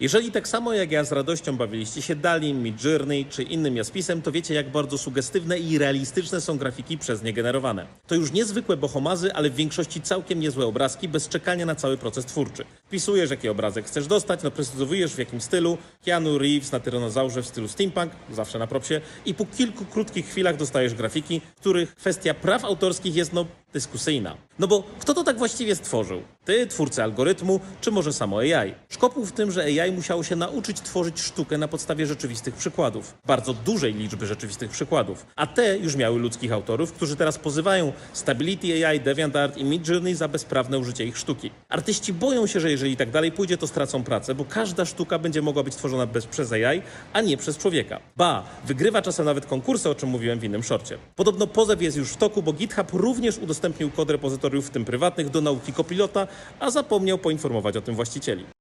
Jeżeli tak samo jak ja z radością bawiliście się Dalim, Midjourney czy innym jaspisem, to wiecie jak bardzo sugestywne i realistyczne są grafiki przez nie generowane. To już niezwykłe bohomazy, ale w większości całkiem niezłe obrazki bez czekania na cały proces twórczy. Wpisujesz jaki obrazek chcesz dostać, doprecyzowujesz w jakim stylu, Keanu Reeves na tyranozaurze w stylu steampunk, zawsze na propsie i po kilku krótkich chwilach dostajesz grafiki, których kwestia praw autorskich jest no dyskusyjna. No bo kto to tak właściwie stworzył? Ty, twórcy algorytmu, czy może samo AI? Szkopuł w tym, że AI musiało się nauczyć tworzyć sztukę na podstawie rzeczywistych przykładów. Bardzo dużej liczby rzeczywistych przykładów. A te już miały ludzkich autorów, którzy teraz pozywają Stability AI, DeviantArt i Midjourney za bezprawne użycie ich sztuki. Artyści boją się, że jeżeli tak dalej pójdzie, to stracą pracę, bo każda sztuka będzie mogła być tworzona bez, przez AI, a nie przez człowieka. Ba, wygrywa czasem nawet konkursy, o czym mówiłem w innym szorcie. Podobno pozew jest już w toku, bo GitHub również udostępnił kod repozytoriów, w tym prywatnych, do nauki kopilota, a zapomniał poinformować o tym właścicieli.